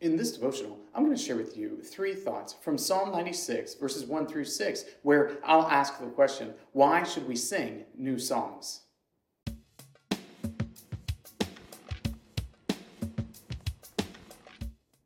In this devotional, I'm going to share with you three thoughts from Psalm 96, verses 1 through 6, where I'll ask the question why should we sing new songs?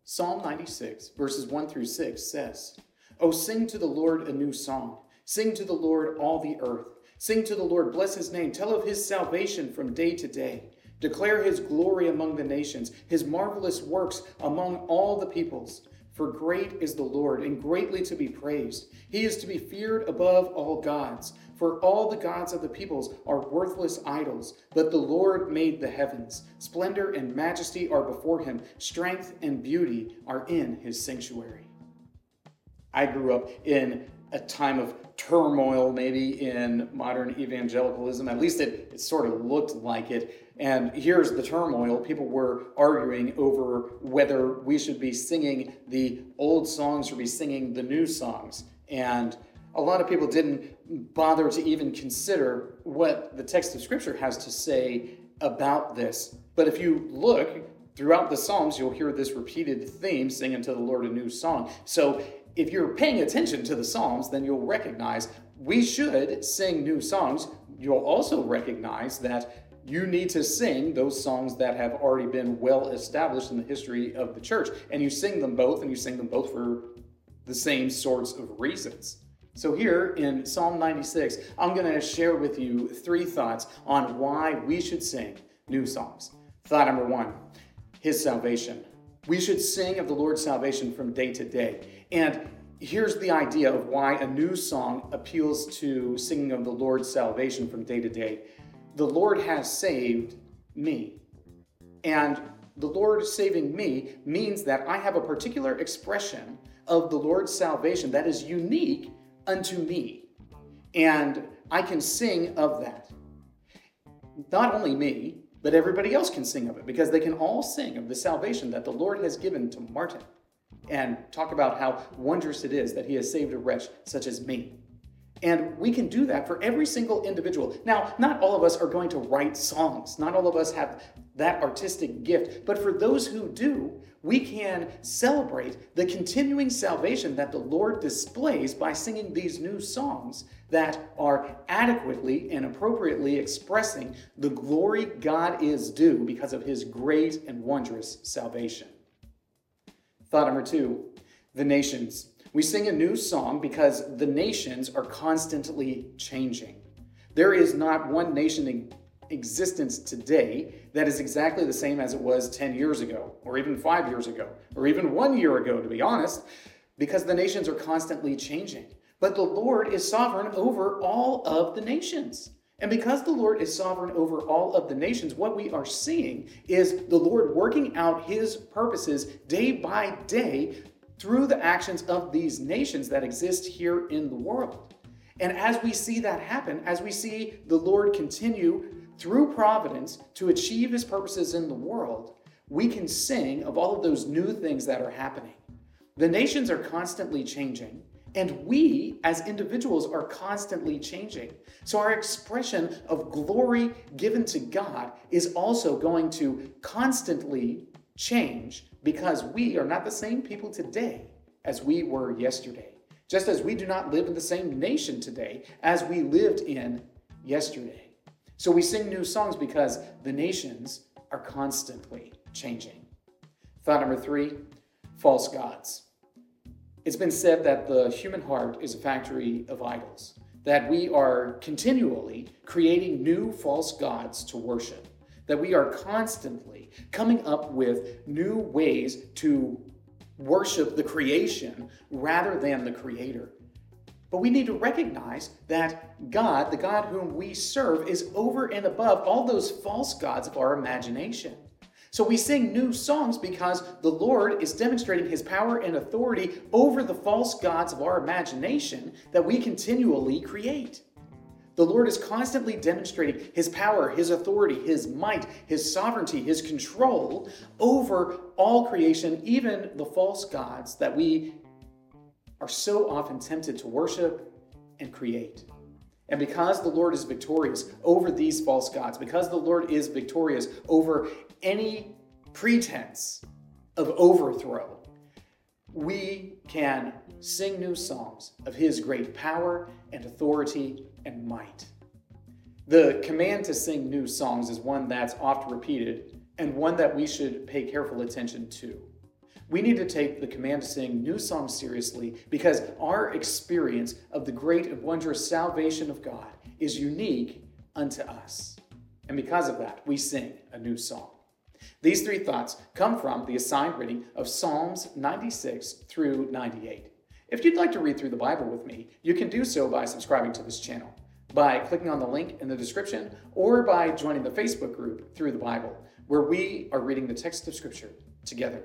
Psalm 96, verses 1 through 6 says, Oh, sing to the Lord a new song. Sing to the Lord all the earth. Sing to the Lord, bless his name. Tell of his salvation from day to day. Declare his glory among the nations, his marvelous works among all the peoples. For great is the Lord, and greatly to be praised. He is to be feared above all gods. For all the gods of the peoples are worthless idols, but the Lord made the heavens. Splendor and majesty are before him, strength and beauty are in his sanctuary. I grew up in a time of turmoil, maybe in modern evangelicalism. At least it, it sort of looked like it. And here's the turmoil. People were arguing over whether we should be singing the old songs or be singing the new songs. And a lot of people didn't bother to even consider what the text of Scripture has to say about this. But if you look throughout the Psalms, you'll hear this repeated theme singing to the Lord a new song. So if you're paying attention to the Psalms, then you'll recognize we should sing new songs. You'll also recognize that you need to sing those songs that have already been well established in the history of the church. And you sing them both, and you sing them both for the same sorts of reasons. So, here in Psalm 96, I'm going to share with you three thoughts on why we should sing new songs. Thought number one His salvation. We should sing of the Lord's salvation from day to day. And here's the idea of why a new song appeals to singing of the Lord's salvation from day to day the Lord has saved me. And the Lord saving me means that I have a particular expression of the Lord's salvation that is unique unto me. And I can sing of that. Not only me, but everybody else can sing of it because they can all sing of the salvation that the Lord has given to Martin and talk about how wondrous it is that he has saved a wretch such as me. And we can do that for every single individual. Now, not all of us are going to write songs, not all of us have that artistic gift, but for those who do, we can celebrate the continuing salvation that the Lord displays by singing these new songs that are adequately and appropriately expressing the glory God is due because of his great and wondrous salvation. Thought number two the nations. We sing a new song because the nations are constantly changing. There is not one nation in existence today that is exactly the same as it was 10 years ago, or even five years ago, or even one year ago, to be honest, because the nations are constantly changing. But the Lord is sovereign over all of the nations. And because the Lord is sovereign over all of the nations, what we are seeing is the Lord working out his purposes day by day through the actions of these nations that exist here in the world. And as we see that happen, as we see the Lord continue through providence to achieve his purposes in the world, we can sing of all of those new things that are happening. The nations are constantly changing, and we as individuals are constantly changing. So our expression of glory given to God is also going to constantly change because we are not the same people today as we were yesterday. Just as we do not live in the same nation today as we lived in yesterday. So we sing new songs because the nations are constantly changing. Thought number three false gods. It's been said that the human heart is a factory of idols, that we are continually creating new false gods to worship that we are constantly coming up with new ways to worship the creation rather than the creator. But we need to recognize that God, the God whom we serve, is over and above all those false gods of our imagination. So we sing new songs because the Lord is demonstrating his power and authority over the false gods of our imagination that we continually create. The Lord is constantly demonstrating his power, his authority, his might, his sovereignty, his control over all creation, even the false gods that we are so often tempted to worship and create. And because the Lord is victorious over these false gods, because the Lord is victorious over any pretense of overthrow, we can sing new songs of his great power and authority and might. The command to sing new songs is one that's oft repeated and one that we should pay careful attention to. We need to take the command to sing new songs seriously because our experience of the great and wondrous salvation of God is unique unto us. And because of that, we sing a new song. These three thoughts come from the assigned reading of Psalms 96 through 98. If you'd like to read through the Bible with me, you can do so by subscribing to this channel, by clicking on the link in the description, or by joining the Facebook group Through the Bible, where we are reading the text of Scripture together.